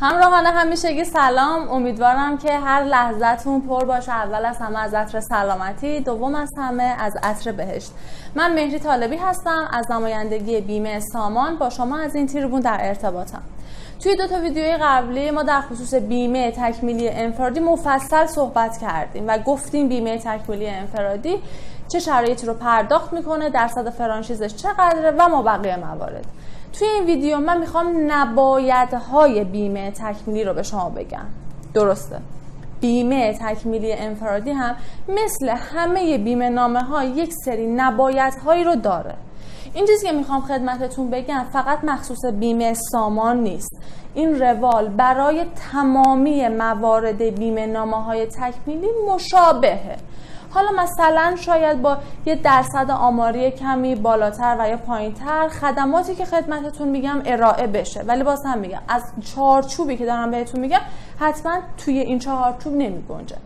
همراهان همیشگی سلام. امیدوارم که هر لحظتون پر باشه. اول از همه از عطر سلامتی دوم از همه از عطر بهشت. من مهری طالبی هستم از نمایندگی بیمه سامان. با شما از این تریبون در ارتباطم. توی دو تا ویدیوی قبلی ما در خصوص بیمه تکمیلی انفرادی مفصل صحبت کردیم و گفتیم بیمه تکمیلی انفرادی چه شرایطی رو پرداخت می‌کنه درصد فرانشیزش چقدره و ما بقیه موارد. توی این ویدیو من می‌خوام نبایدهای بیمه تکمیلی رو به شما بگم. درسته. بیمه تکمیلی انفرادی هم مثل همه بیمه نامه ها یک سری نبایدهایی رو داره. این چیزی که می‌خوام خدمتتون بگم فقط مخصوص بیمه سامان نیست. این روال برای تمامی موارد بیمه نامه های تکمیلی مشابهه. حالا مثلا شاید با یه درصد آماری کمی بالاتر و یا پایینتر خدماتی که خدمتتون میگم ارائه بشه. ولی باز هم میگم از چارچوبی که دارم بهتون میگم حتما توی این چهارچوب نمی گنجه.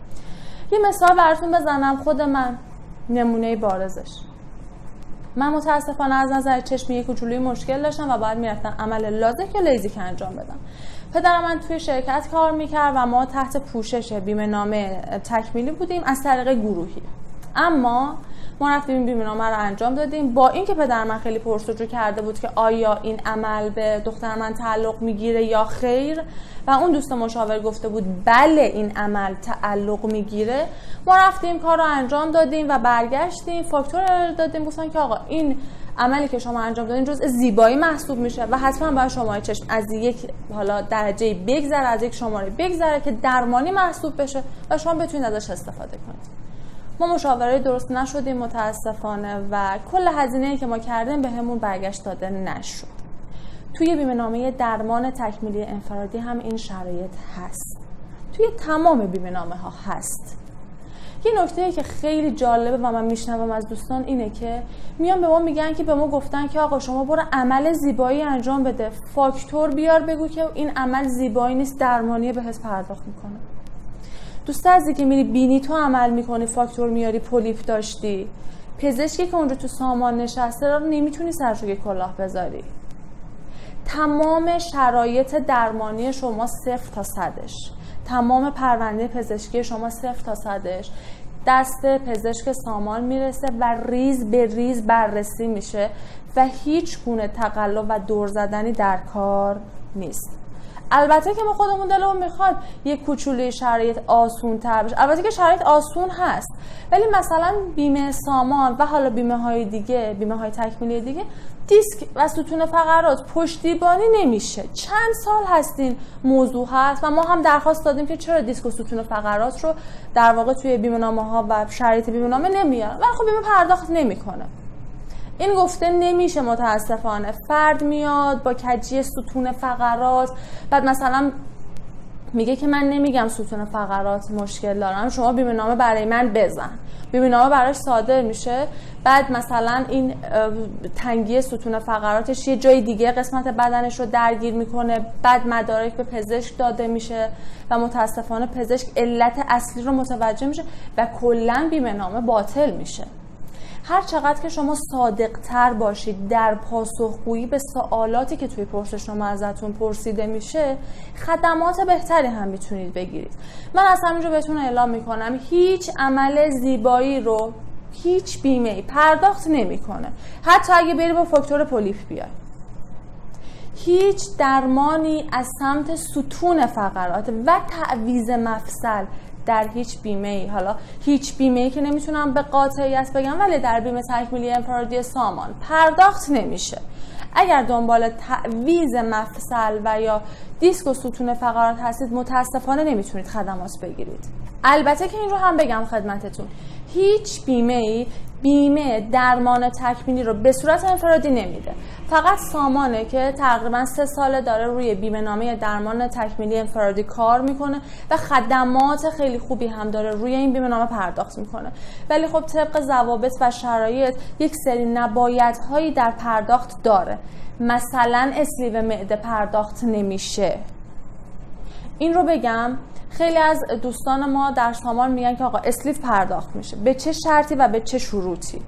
یه مثال براتون بزنم خود من. نمونه بارزش. من متاسفانه از نظر چشمی یک کوچولوی مشکل داشتم و باید می‌رفتم عمل لازک یا لیزیک انجام بدم. پدرم من توی شرکت کار می‌کرد و ما تحت پوشش بیمه نامه تکمیلی بودیم از طریق گروهی. اما ما رفتیم بیمه نامه رو انجام دادیم. با اینکه پدر من خیلی پرسجو کرده بود که آیا این عمل به دختر من تعلق می‌گیره یا خیر و اون دوست مشاور گفته بود بله این عمل تعلق می‌گیره ما رفتیم کار رو انجام دادیم و برگشتیم. فاکتور دادیم گفتن که آقا این عملی که شما انجام دادین جزء زیبایی محسوب میشه و حتما باید شما چشم از یک حالا درجه بگذره از یک شماره بگذره که درمانی محسوب بشه و شما بتونید ازش استفاده کنید. ما مشاوره درست نشدیم متاسفانه و کل هزینه که ما کردیم به همون برگشت داده نشد. توی بیمه درمان تکمیلی انفرادی هم این شرایط هست. توی تمام بیمه ها هست. یه نکته که خیلی جالبه و من میشنوم از دوستان اینه که میان به ما میگن که به ما گفتن که آقا شما برو عمل زیبایی انجام بده. فاکتور بیار بگو که این عمل زیبایی نیست درمانی بهت پرداخت می‌کنه. دوست عزیزی که میری بینی تو عمل می‌کنی فاکتور میاری پولیپ داشتی. پزشکی که اونجا تو سامان نشسته رو نمی‌تونی سرشو کلاه بذاری. تمام شرایط درمانی شما صفر تا صدش. تمام پرونده پزشکی شما صفر تا صدش. دست پزشک سامان می‌رسه و ریز به ریز بررسی میشه و هیچ گونه تقلب و دور زدنی در کار نیست. البته که ما خودمون دلمون می‌خواد یک کوچولوی شرایط آسون تر بشه. البته که شرایط آسون هست. ولی مثلا بیمه سامان و حالا بیمه های دیگه بیمه های تکمیلی دیگه دیسک و ستون فقرات پشتیبانی نمیشه. چند سال هستین موضوع هست و ما هم درخواست دادیم که چرا دیسک و ستون فقرات رو در واقع توی بیمه نامه ها و شرایط بیمه نامه نمیارن؟ ولی خب بیمه پرداخت نمی‌کنه. این گفته نمیشه متاسفانه. فرد میاد با کجی ستون فقرات بعد مثلا میگه که من نمیگم ستون فقرات مشکل دارم. شما بیمه نامه برای من بزن. بیمه نامه براش صادر میشه. بعد مثلا این تنگی ستون فقراتش یه جای دیگه قسمت بدنش رو درگیر می‌کنه. بعد مدارک به پزشک داده میشه و متاسفانه پزشک علت اصلی رو متوجه میشه و کلا بیمه نامه باطل میشه. هر چقدر که شما صادق تر باشید در پاسخگویی به سوالاتی که توی پرسشنامه ازتون پرسیده میشه خدمات بهتری هم می‌تونید بگیرید. من از همینجا بهتون اعلام می‌کنم هیچ عمل زیبایی رو هیچ بیمه پرداخت نمی‌کنه. حتی اگه بری با فاکتور پولیپ بیای. هیچ درمانی از سمت ستون فقرات و تعویز مفصل در هیچ بیمه ای حالا هیچ بیمه ای که نمی‌تونم به قاطعیت بگم ولی در بیمه تکمیلی انفرادی سامان پرداخت نمیشه. اگر دنبال تعویز مفصل و یا دیسک و ستون فقرات هستید متاسفانه نمی‌تونید خدمات بگیرید. البته که این رو هم بگم خدمتتون. هیچ بیمه ای بیمه درمان تکمیلی رو به صورت انفرادی نمیده. فقط سامانه که تقریبا سه ساله داره روی بیمه نامه درمان تکمیلی انفرادی کار می‌کنه و خدمات خیلی خوبی هم داره روی این بیمه نامه پرداخت می‌کنه. ولی خب طبق ضوابط و شرایط یک سری نبایدهایی در پرداخت داره. مثلا اسلیو معده پرداخت نمیشه. این رو بگم خیلی از دوستان ما در سامان میگن که آقا اسلیف پرداخت میشه. به چه شرطی و به چه شروطی؟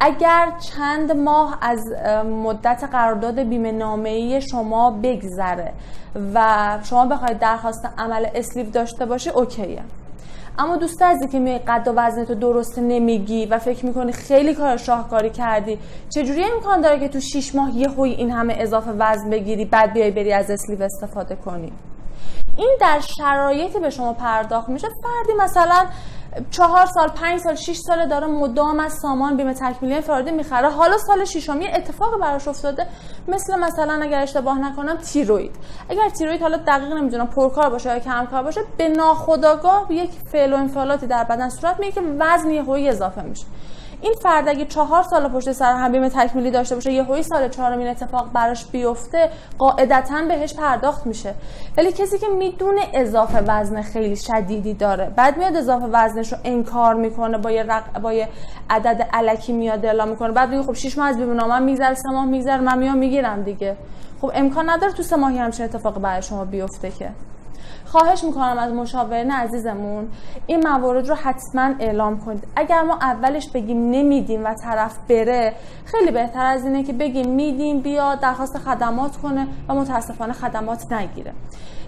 اگر چند ماه از مدت قرارداد بیمه نامه‌ای شما بگذره و شما بخواید درخواست عمل اسلیو داشته باشی OK ئه. اما دوست عزیزی که میای قد و وزنتو درست نمیگی و فکر می‌کنی خیلی کار شاهکاری کردی چجوری امکان داره که تو 6 ماه یهویی این همه اضافه وزن بگیری بعد بیای بری از اسلیو استفاده کنی؟ این در شرایطی به شما پرداخت میشه. فردی مثلا چهار سال پنج سال شش ساله داره مدام از سامان بیمه تکمیلی انفرادی می‌خره. حالا سال ششم یه اتفاق براش افتاده. مثل مثلا اگر اشتباه نکنم تیروید اگر تیروید حالا دقیق نمی‌دونم پرکار باشه یا کمکار باشه به ناخودآگاه یک فعل و انفعالاتی در بدن صورت میگه که وزن یهویی اضافه میشه. این فرد اگه چهار سال پشت سر هم بیمه تکمیلی داشته باشه هوی سال چهارم این اتفاق براش بیفته قاعدتا بهش پرداخت میشه. ولی کسی که می‌دونه اضافه وزن خیلی شدیدی داره بعد میاد اضافه وزنش رو انکار می‌کنه با یه, رق... با یه عدد علکی میاد اعلام می‌کنه بعد میگه خب 6 ماه از بیمه نامم میگذره سه ماه میگذره من میام می‌گیرم دیگه. خب امکان نداره تو سه ماهی همچین اتفاق برای شما بیفته که. خواهش می‌کنم از مشاورین عزیزمون این موارد رو حتما اعلام کنید. اگر ما اولش بگیم نمیدیم و طرف بره خیلی بهتر از اینه که بگیم میدیم بیا درخواست خدمات کنه و متاسفانه خدمات نگیره.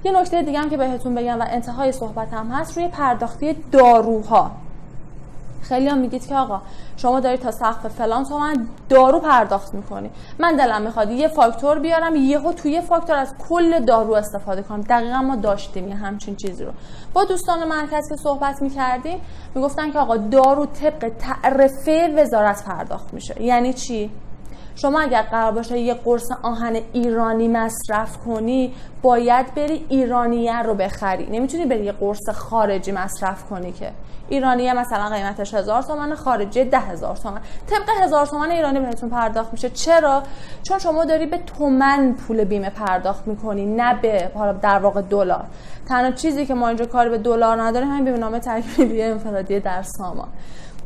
یه نکته دیگه هم که بهتون بگم و انتهای صحبتم هست روی پرداختی داروها. خیلی هم میگید که آقا شما داری تا سقف فلان تومن دارو پرداخت می‌کنی. من دلم می‌خواد یه فاکتور بیارم یهو توی فاکتور از کل دارو استفاده کنم. دقیقا ما داشتیم یه همچین چیزی رو. با دوستان مرکز که صحبت می‌کردیم می‌گفتن که آقا دارو طبق تعرفه وزارت پرداخت میشه. یعنی چی؟ شما اگر قرار باشه یه قرص آهن ایرانی مصرف کنی باید بری ایرانیه رو بخری. نمی‌تونی بری یه قرص خارجی مصرف کنی که. ایرانیه مثلا قیمتش هزار تومن خارجی ده هزار تومن. طبق هزار تومن ایرانی بهتون پرداخت میشه. چرا؟ چون شما داری به تومن پول بیمه پرداخت می‌کنی نه به در واقع دلار. تنها چیزی که ما اینجا کاری به دلار نداریم همین بیمه نامه تکمیلی انفرادی در سامان.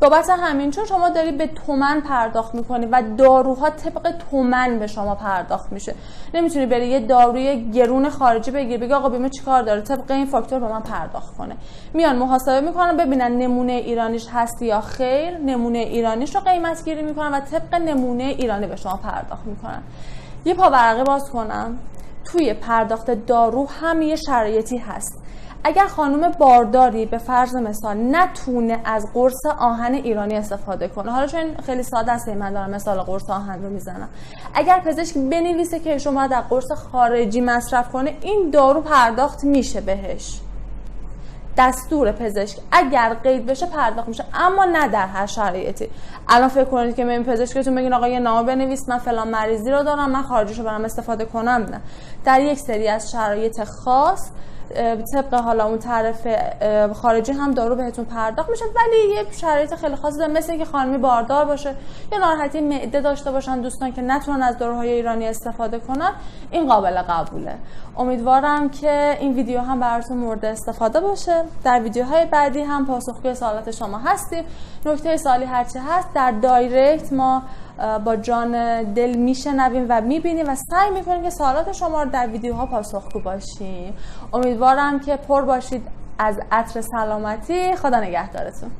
بابت همین چون شما داری به تومن پرداخت می‌کنی و داروها طبق تومن به شما پرداخت میشه. نمی‌تونی بری یه داروی گرون خارجی بگیری بگی آقا بیمه چیکار داره؟ طبق این فاکتور به من پرداخت کنه. میان محاسبه می‌کنن ببینن نمونه ایرانیش هست یا خیر. نمونه ایرانیش رو قیمت گیری می‌کنن و طبق نمونه ایرانی به شما پرداخت می‌کنن. یه پا باز کنم. توی پرداخت دارو هم یه شرایطی هست. اگر خانم بارداری به فرض مثال نتونه از قرص آهن ایرانی استفاده کنه حالا چون خیلی ساده است من دارم مثال قرص آهن رو می‌زنم. اگر پزشک بنویسه که شما در قرص خارجی مصرف کنه این دارو پرداخت میشه بهش. دستور پزشک اگر قید بشه پرداخت میشه. اما نه در هر شرایطی. الان فکر کنید که من پزشکتون بگین آقا یه نامه بنویس من فلان مریضی رو دارم من خارجیشو برام استفاده کنم. نه. در یک سری از شرایط خاص طبق حالا اون طرف خارجی هم دارو بهتون پرداخت میشه ولی یه شرایط خیلی خاصی داره مثل اینکه خانمی باردار باشه یا ناراحتی معده داشته باشن دوستان که نتونن از داروهای ایرانی استفاده کنن این قابل قبوله. امیدوارم که این ویدیو هم براتون مورد استفاده باشه. در ویدیوهای بعدی هم پاسخگوی سوالات شما هستیم نکته سالی هرچی هست در دایرکت ما با جان دل میشنویم و می‌بینیم و سعی می‌کنیم که سوالات شما رو در ویدیوها پاسخگو باشیم. امیدوارم که پر باشید از عطر سلامتی. خدا نگهدارتون.